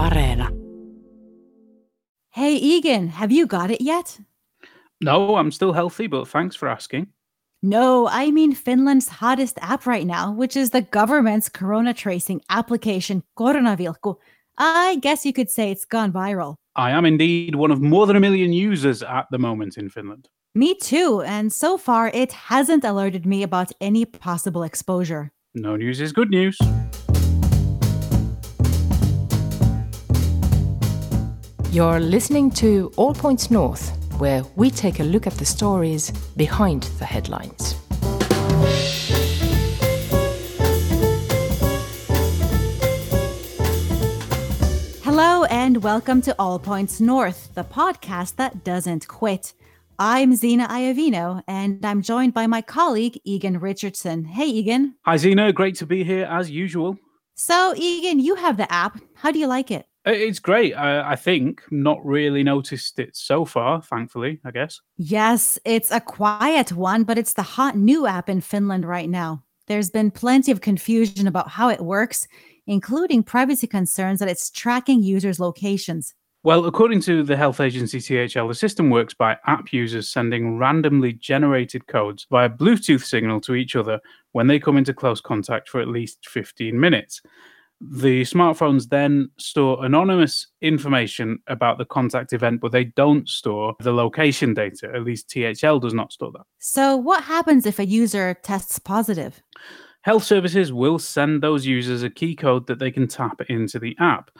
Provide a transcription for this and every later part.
Areena. Hey, Egan, have you got it yet? No, I'm still healthy, but thanks for asking. No, I mean Finland's hottest app right now, which is the government's corona tracing application, Koronavilkku. I guess you could say it's gone viral. I am indeed one of more than a million users at the moment in Finland. Me too, and so far it hasn't alerted me about any possible exposure. No news is good news. You're listening to All Points North, where we take a look at the stories behind the headlines. Hello, and welcome to All Points North, the podcast that doesn't quit. I'm Zena Iovino, and I'm joined by my colleague, Egan Richardson. Hey, Egan. Hi, Zena. Great to be here as usual. So, Egan, you have the app. How do you like it? It's great. I, I think not really noticed it so far, thankfully, I guess. Yes, it's a quiet one, but it's the hot new app in Finland right now. There's been plenty of confusion about how it works, including privacy concerns that it's tracking users' locations. Well, according to the health agency THL, the system works by app users sending randomly generated codes via Bluetooth signal to each other when they come into close contact for at least 15 minutes. The smartphones then store anonymous information about the contact event, but they don't store the location data. At least THL does not store that. So, what happens if a user tests positive? Health services will send those users a key code that they can tap into the app.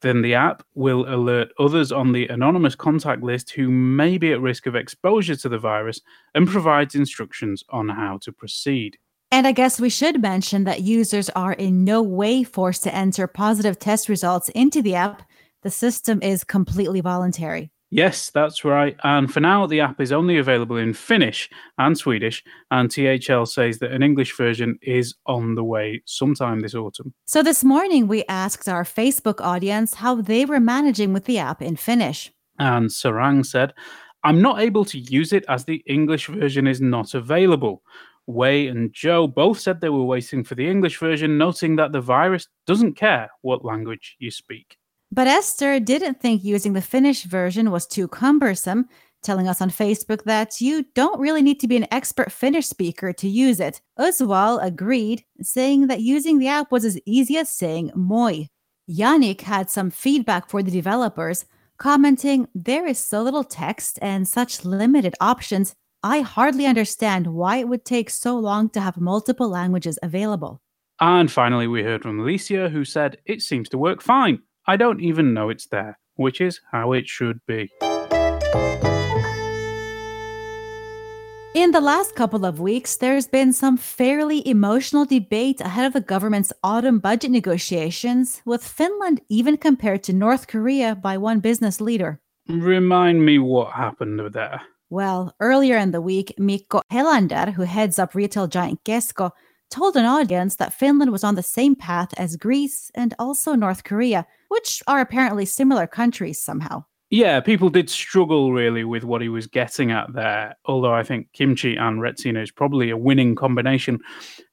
Then the app will alert others on the anonymous contact list who may be at risk of exposure to the virus and provides instructions on how to proceed. And I guess we should mention that users are in no way forced to enter positive test results into the app. The system is completely voluntary. Yes, that's right. And for now, the app is only available in Finnish and Swedish, and THL says that an English version is on the way sometime this autumn. So this morning, we asked our Facebook audience how they were managing with the app in Finnish. And Sarang said, I'm not able to use it as the English version is not available. Wei and Joe both said they were waiting for the English version, noting that the virus doesn't care what language you speak. But Esther didn't think using the Finnish version was too cumbersome, telling us on Facebook that you don't really need to be an expert Finnish speaker to use it. Oswald agreed, saying that using the app was as easy as saying moi. Yannick had some feedback for the developers, commenting, There is so little text and such limited options. I hardly understand why it would take so long to have multiple languages available. And finally, we heard from Alicia, who said, It seems to work fine. I don't even know it's there, which is how it should be. In the last couple of weeks, there's been some fairly emotional debate ahead of the government's autumn budget negotiations, with Finland even compared to North Korea by one business leader. Remind me what happened there. Well, earlier in the week, Mikko Helander, who heads up retail giant Kesko, told an audience that Finland was on the same path as Greece and also North Korea, which are apparently similar countries somehow. Yeah, people did struggle really with what he was getting at there, although I think kimchi and retsina is probably a winning combination.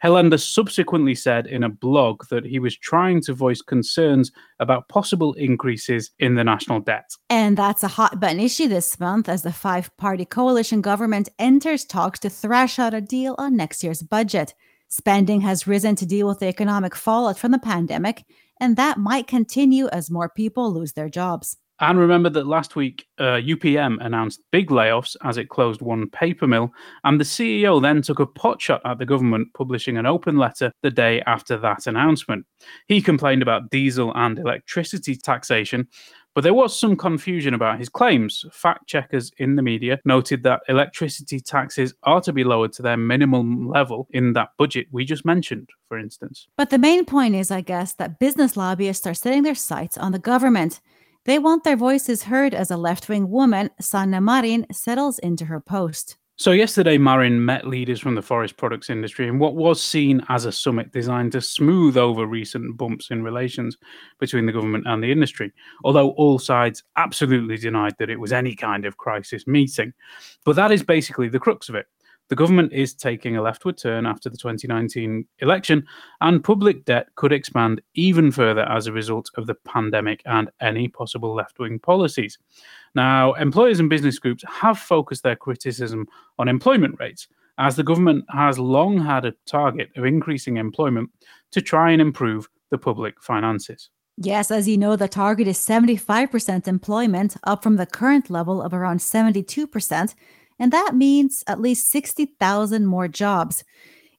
Helander subsequently said in a blog that he was trying to voice concerns about possible increases in the national debt. And that's a hot button issue this month as the five party coalition government enters talks to thrash out a deal on next year's budget. Spending has risen to deal with the economic fallout from the pandemic, and that might continue as more people lose their jobs. And remember that last week, uh, UPM announced big layoffs as it closed one paper mill, and the CEO then took a potshot at the government, publishing an open letter the day after that announcement. He complained about diesel and electricity taxation, but there was some confusion about his claims. Fact checkers in the media noted that electricity taxes are to be lowered to their minimum level in that budget we just mentioned, for instance. But the main point is, I guess, that business lobbyists are setting their sights on the government. They want their voices heard as a left wing woman, Sanna Marin, settles into her post. So, yesterday, Marin met leaders from the forest products industry in what was seen as a summit designed to smooth over recent bumps in relations between the government and the industry, although all sides absolutely denied that it was any kind of crisis meeting. But that is basically the crux of it. The government is taking a leftward turn after the 2019 election, and public debt could expand even further as a result of the pandemic and any possible left wing policies. Now, employers and business groups have focused their criticism on employment rates, as the government has long had a target of increasing employment to try and improve the public finances. Yes, as you know, the target is 75% employment, up from the current level of around 72%. And that means at least 60,000 more jobs.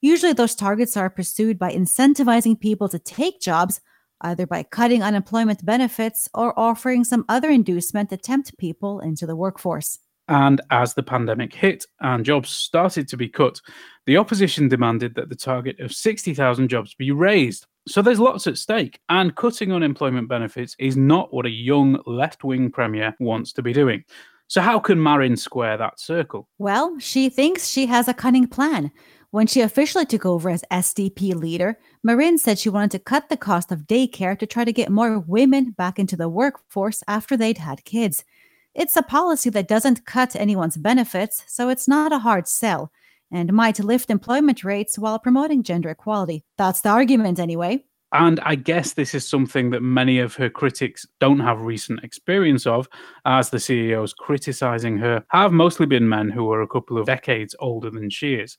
Usually, those targets are pursued by incentivizing people to take jobs, either by cutting unemployment benefits or offering some other inducement to tempt people into the workforce. And as the pandemic hit and jobs started to be cut, the opposition demanded that the target of 60,000 jobs be raised. So there's lots at stake, and cutting unemployment benefits is not what a young left wing premier wants to be doing. So, how can Marin square that circle? Well, she thinks she has a cunning plan. When she officially took over as SDP leader, Marin said she wanted to cut the cost of daycare to try to get more women back into the workforce after they'd had kids. It's a policy that doesn't cut anyone's benefits, so it's not a hard sell and might lift employment rates while promoting gender equality. That's the argument, anyway. And I guess this is something that many of her critics don't have recent experience of, as the CEOs criticizing her have mostly been men who are a couple of decades older than she is.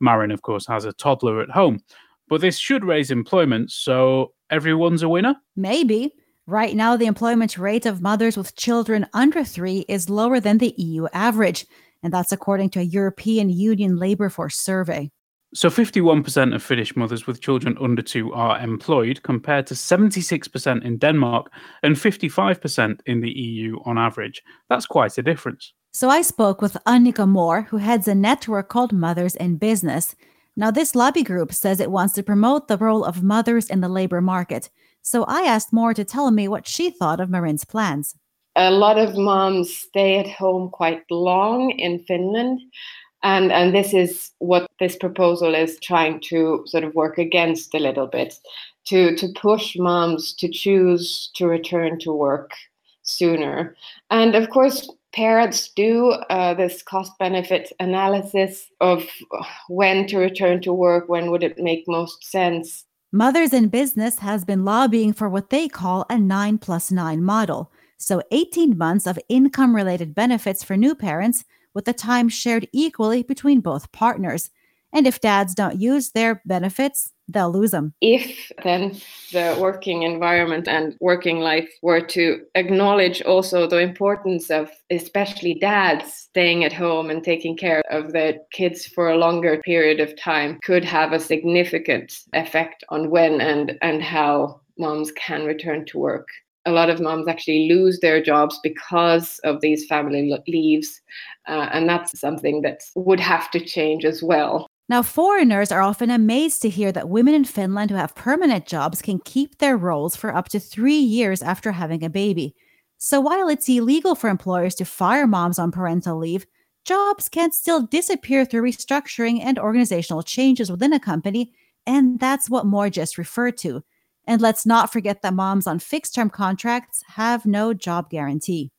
Marin, of course, has a toddler at home. But this should raise employment, so everyone's a winner? Maybe. Right now, the employment rate of mothers with children under three is lower than the EU average, and that's according to a European Union labour force survey. So 51% of Finnish mothers with children under two are employed, compared to 76% in Denmark and 55% in the EU on average. That's quite a difference. So I spoke with Annika Moore, who heads a network called Mothers in Business. Now, this lobby group says it wants to promote the role of mothers in the labor market. So I asked Moore to tell me what she thought of Marin's plans. A lot of moms stay at home quite long in Finland. And, and this is what this proposal is trying to sort of work against a little bit to, to push moms to choose to return to work sooner. And of course, parents do uh, this cost benefit analysis of when to return to work, when would it make most sense. Mothers in Business has been lobbying for what they call a 9 plus 9 model. So 18 months of income related benefits for new parents with the time shared equally between both partners. And if dads don't use their benefits, they'll lose them. If then the working environment and working life were to acknowledge also the importance of especially dads staying at home and taking care of their kids for a longer period of time could have a significant effect on when and and how moms can return to work a lot of moms actually lose their jobs because of these family leaves. Uh, and that's something that would have to change as well. Now, foreigners are often amazed to hear that women in Finland who have permanent jobs can keep their roles for up to three years after having a baby. So, while it's illegal for employers to fire moms on parental leave, jobs can still disappear through restructuring and organizational changes within a company. And that's what Moore just referred to. And let's not forget that moms on fixed term contracts have no job guarantee.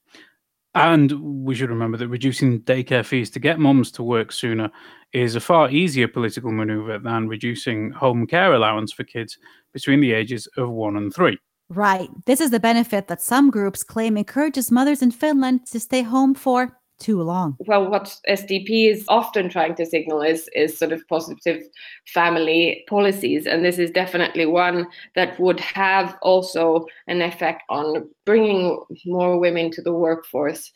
And we should remember that reducing daycare fees to get moms to work sooner is a far easier political maneuver than reducing home care allowance for kids between the ages of one and three. Right. This is the benefit that some groups claim encourages mothers in Finland to stay home for too long. Well, what SDP is often trying to signal is is sort of positive family policies, and this is definitely one that would have also an effect on bringing more women to the workforce.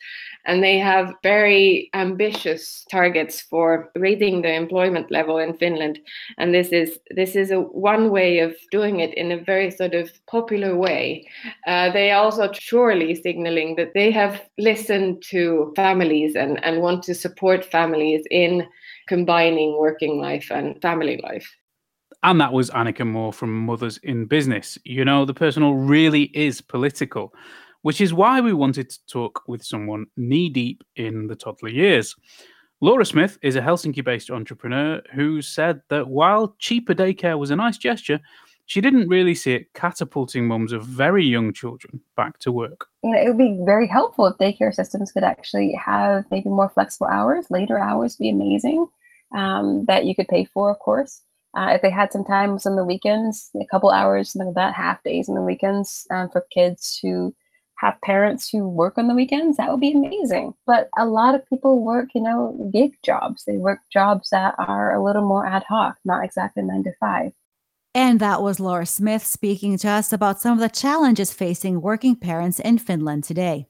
And they have very ambitious targets for raising the employment level in Finland. And this is this is a one way of doing it in a very sort of popular way. Uh, they also surely signaling that they have listened to families and, and want to support families in combining working life and family life. And that was Annika Moore from Mothers in Business. You know, the personal really is political, which is why we wanted to talk with someone knee deep in the toddler years. Laura Smith is a Helsinki based entrepreneur who said that while cheaper daycare was a nice gesture, she didn't really see it catapulting mums of very young children back to work. You know, it would be very helpful if daycare systems could actually have maybe more flexible hours, later hours would be amazing um, that you could pay for, of course. Uh, if they had some times on the weekends, a couple hours, something like that, half days on the weekends um, for kids who have parents who work on the weekends, that would be amazing. But a lot of people work, you know, gig jobs. They work jobs that are a little more ad hoc, not exactly nine to five. And that was Laura Smith speaking to us about some of the challenges facing working parents in Finland today.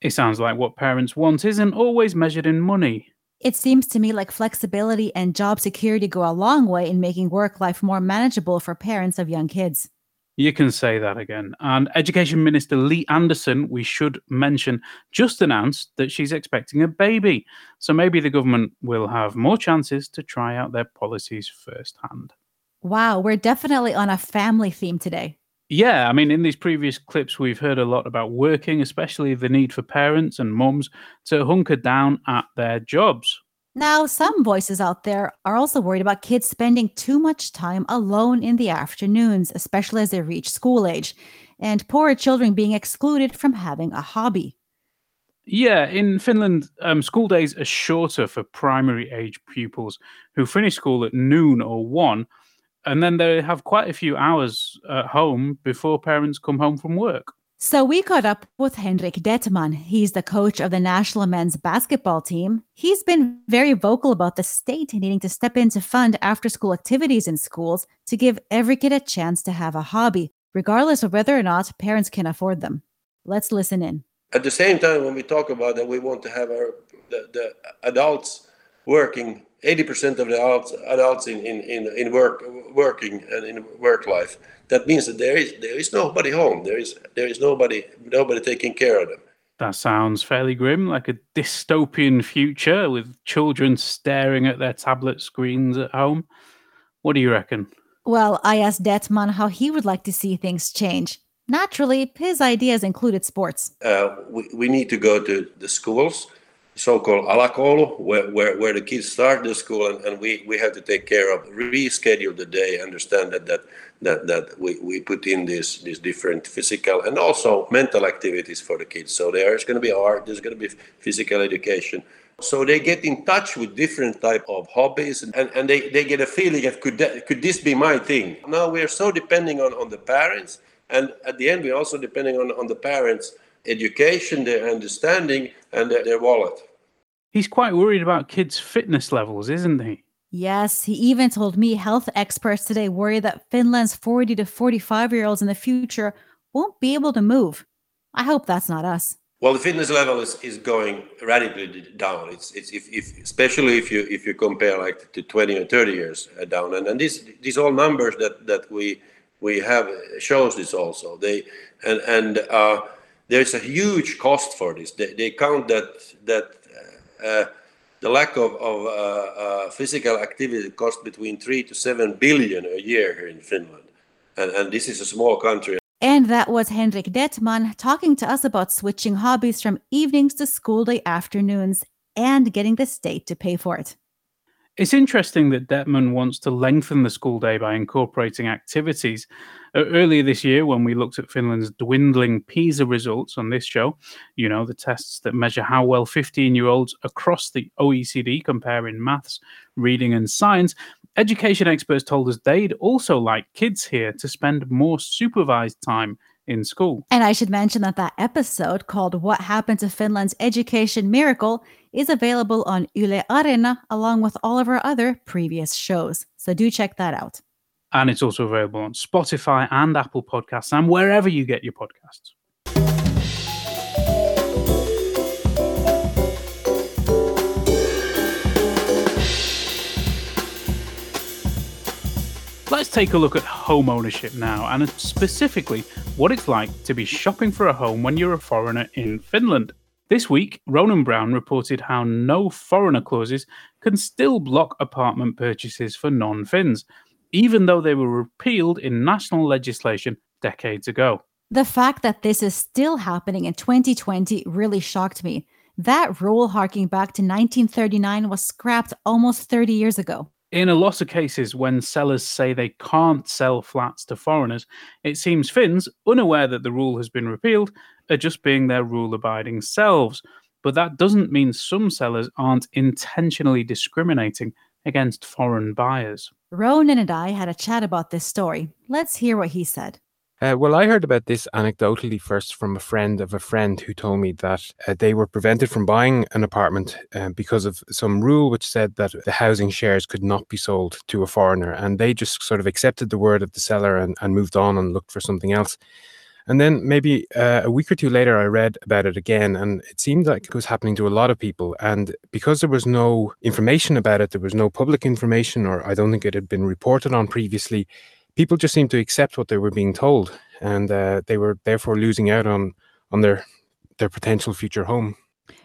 It sounds like what parents want isn't always measured in money. It seems to me like flexibility and job security go a long way in making work life more manageable for parents of young kids. You can say that again. And Education Minister Li Andersson, we should mention, just announced that she's expecting a baby. So maybe the government will have more chances to try out their policies firsthand. Wow, we're definitely on a family theme today. Yeah, I mean, in these previous clips, we've heard a lot about working, especially the need for parents and mums to hunker down at their jobs. Now, some voices out there are also worried about kids spending too much time alone in the afternoons, especially as they reach school age, and poorer children being excluded from having a hobby. Yeah, in Finland, um, school days are shorter for primary age pupils who finish school at noon or one and then they have quite a few hours at home before parents come home from work. So we caught up with Henrik Dettmann. He's the coach of the national men's basketball team. He's been very vocal about the state needing to step in to fund after school activities in schools to give every kid a chance to have a hobby, regardless of whether or not parents can afford them. Let's listen in. At the same time, when we talk about that, we want to have our the, the adults working 80% of the adults, adults in, in, in, in work working and in work life. That means that there is there is nobody home. There is there is nobody nobody taking care of them. That sounds fairly grim like a dystopian future with children staring at their tablet screens at home. What do you reckon? Well i asked Dettmann how he would like to see things change. Naturally his ideas included sports. Uh, we, we need to go to the schools so-called alakoulu, where, where, where the kids start the school, and, and we, we have to take care of, reschedule the day, understand that that that, that we, we put in these these different physical and also mental activities for the kids. So there's going to be art, there's going to be physical education. So they get in touch with different type of hobbies, and, and they, they get a feeling of could that, could this be my thing? Now we are so depending on, on the parents, and at the end we're also depending on, on the parents' education, their understanding, and their, their wallet. He's quite worried about kids' fitness levels, isn't he? Yes, he even told me health experts today worry that Finland's 40 to 45 year olds in the future won't be able to move. I hope that's not us. Well, the fitness level is, is going radically down. It's it's if, if especially if you if you compare like to 20 or 30 years down, and and these these all numbers that that we we have shows this also. They and and uh, there's a huge cost for this. They, they count that that uh, the lack of, of uh, uh, physical activity costs between three to seven billion a year here in Finland, and and this is a small country. And that was Henrik Dettmann talking to us about switching hobbies from evenings to school day afternoons and getting the state to pay for it. It's interesting that Dettmann wants to lengthen the school day by incorporating activities. Earlier this year, when we looked at Finland's dwindling PISA results on this show, you know, the tests that measure how well 15 year olds across the OECD compare in maths, reading, and science, education experts told us they'd also like kids here to spend more supervised time in school. And I should mention that that episode called What Happened to Finland's Education Miracle is available on Yle Areena along with all of our other previous shows. So do check that out. And it's also available on Spotify and Apple Podcasts and wherever you get your podcasts. Let's take a look at home ownership now, and specifically what it's like to be shopping for a home when you're a foreigner in Finland. This week, Ronan Brown reported how no foreigner clauses can still block apartment purchases for non Finns, even though they were repealed in national legislation decades ago. The fact that this is still happening in 2020 really shocked me. That rule harking back to 1939 was scrapped almost 30 years ago. In a lot of cases, when sellers say they can't sell flats to foreigners, it seems Finns, unaware that the rule has been repealed, are just being their rule abiding selves. But that doesn't mean some sellers aren't intentionally discriminating against foreign buyers. Ronan and I had a chat about this story. Let's hear what he said. Uh, well, I heard about this anecdotally first from a friend of a friend who told me that uh, they were prevented from buying an apartment uh, because of some rule which said that the housing shares could not be sold to a foreigner. And they just sort of accepted the word of the seller and, and moved on and looked for something else. And then maybe uh, a week or two later, I read about it again, and it seemed like it was happening to a lot of people. And because there was no information about it, there was no public information, or I don't think it had been reported on previously people just seemed to accept what they were being told, and uh, they were therefore losing out on on their their potential future home.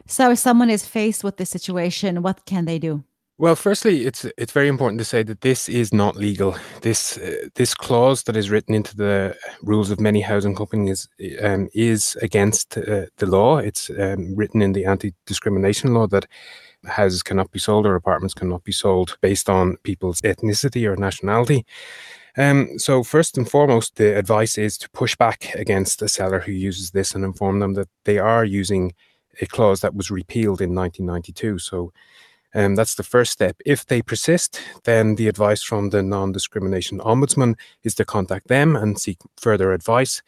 So, if someone is faced with this situation, what can they do? Well, firstly, it's it's very important to say that this is not legal. This uh, this clause that is written into the rules of many housing companies um, is against uh, the law. It's um, written in the anti-discrimination law that houses cannot be sold or apartments cannot be sold based on people's ethnicity or nationality. Um, so first and foremost, the advice is to push back against a seller who uses this and inform them that they are using a clause that was repealed in 1992. So um, that's the first step. If they persist, then the advice from the non discrimination ombudsman is to contact them and seek further advice.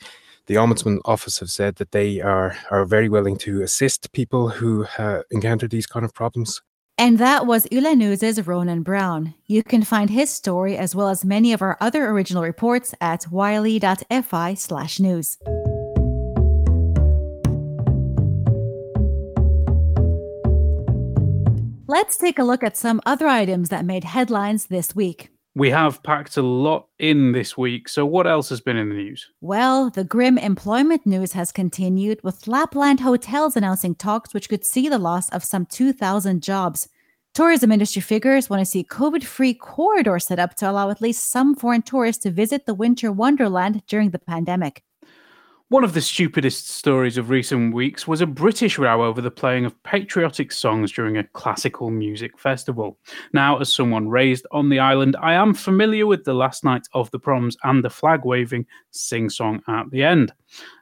The Ombudsman Office have said that they are, are very willing to assist people who uh, encounter these kind of problems. And that was Yle News' Ronan Brown. You can find his story as well as many of our other original reports at yle.fi slash news. Let's take a look at some other items that made headlines this week. We have packed a lot in this week, so what else has been in the news? Well, the grim employment news has continued, with Lapland Hotels announcing talks which could see the loss of some 2,000 jobs. Tourism industry figures want to see COVID free corridor set up to allow at least some foreign tourists to visit the winter wonderland during the pandemic. One of the stupidest stories of recent weeks was a British row over the playing of patriotic songs during a classical music festival. Now, as someone raised on the island, I am familiar with the last night of the proms and the flag waving sing song at the end.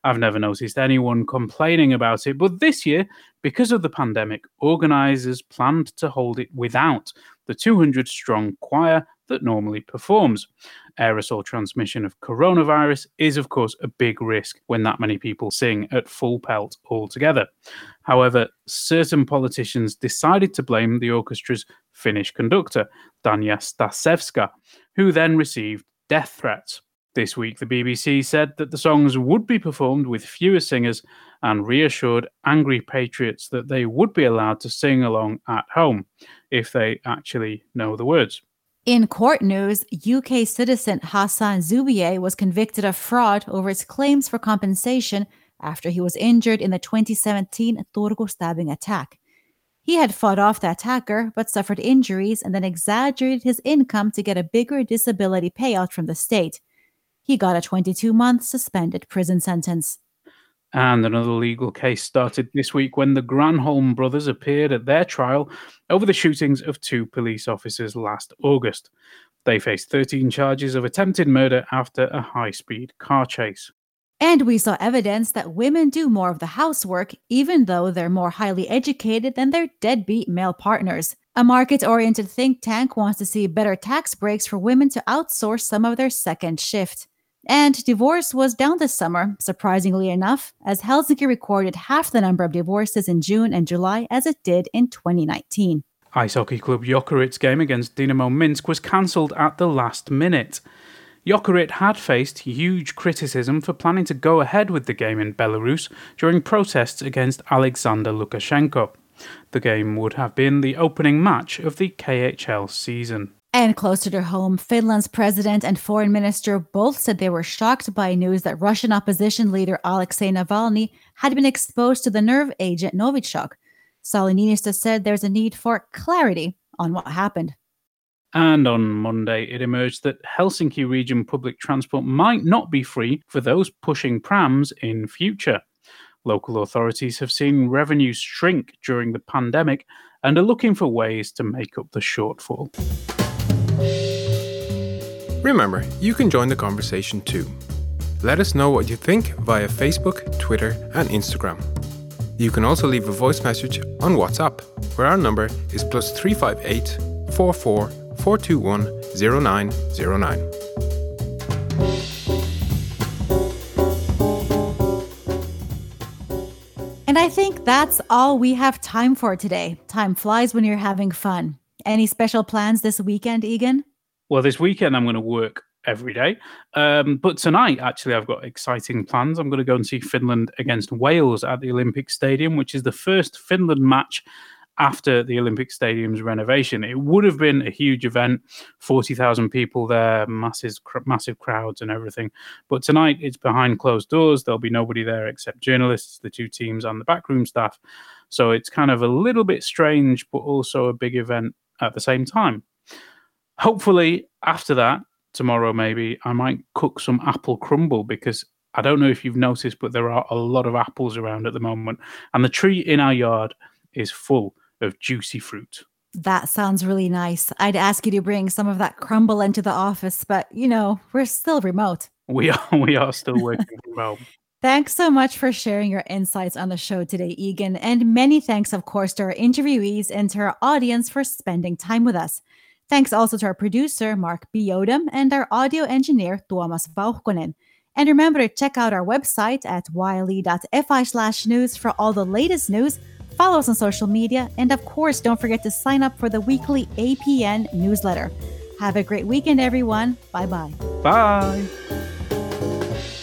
I've never noticed anyone complaining about it, but this year, because of the pandemic, organisers planned to hold it without the 200 strong choir that normally performs. Aerosol transmission of coronavirus is, of course, a big risk when that many people sing at full pelt altogether. However, certain politicians decided to blame the orchestra's Finnish conductor, Dalia Stasevska, who then received death threats. This week, the BBC said that the songs would be performed with fewer singers and reassured angry patriots that they would be allowed to sing along at home if they actually know the words. In court news, UK citizen Hassan Zubier was convicted of fraud over his claims for compensation after he was injured in the 2017 Turku stabbing attack. He had fought off the attacker but suffered injuries and then exaggerated his income to get a bigger disability payout from the state. He got a 22 month suspended prison sentence. And another legal case started this week when the Granholm brothers appeared at their trial over the shootings of two police officers last August. They faced 13 charges of attempted murder after a high speed car chase. And we saw evidence that women do more of the housework, even though they're more highly educated than their deadbeat male partners. A market oriented think tank wants to see better tax breaks for women to outsource some of their second shift. And divorce was down this summer, surprisingly enough, as Helsinki recorded half the number of divorces in June and July as it did in 2019. Ice hockey club Jokerit's game against Dynamo Minsk was cancelled at the last minute. Jokerit had faced huge criticism for planning to go ahead with the game in Belarus during protests against Alexander Lukashenko. The game would have been the opening match of the KHL season. And closer to home, Finland's president and foreign minister both said they were shocked by news that Russian opposition leader Alexei Navalny had been exposed to the nerve agent Novichok. Sauli Niinistö said there's a need for clarity on what happened. And on Monday, it emerged that Helsinki region public transport might not be free for those pushing prams in future. Local authorities have seen revenues shrink during the pandemic and are looking for ways to make up the shortfall. Remember, you can join the conversation too. Let us know what you think via Facebook, Twitter, and Instagram. You can also leave a voice message on WhatsApp, where our number is plus 358 044 421 0909. And I think that's all we have time for today. Time flies when you're having fun. Any special plans this weekend, Egan? Well, this weekend I'm going to work every day. Um, but tonight, actually, I've got exciting plans. I'm going to go and see Finland against Wales at the Olympic Stadium, which is the first Finland match after the Olympic Stadium's renovation. It would have been a huge event, 40,000 people there, massive, massive crowds and everything. But tonight it's behind closed doors. There'll be nobody there except journalists, the two teams, and the backroom staff. So it's kind of a little bit strange, but also a big event at the same time. Hopefully, after that, tomorrow maybe, I might cook some apple crumble because I don't know if you've noticed, but there are a lot of apples around at the moment. And the tree in our yard is full of juicy fruit. That sounds really nice. I'd ask you to bring some of that crumble into the office, but you know, we're still remote. We are we are still working from home. Thanks so much for sharing your insights on the show today, Egan. And many thanks, of course, to our interviewees and to our audience for spending time with us. Thanks also to our producer, Mark Biodem, and our audio engineer, Tuomas Vauhkonen. And remember to check out our website at yle.fi slash news for all the latest news follow us on social media, and of course, don't forget to sign up for the weekly APN newsletter. Have a great weekend, everyone. Bye bye. Bye.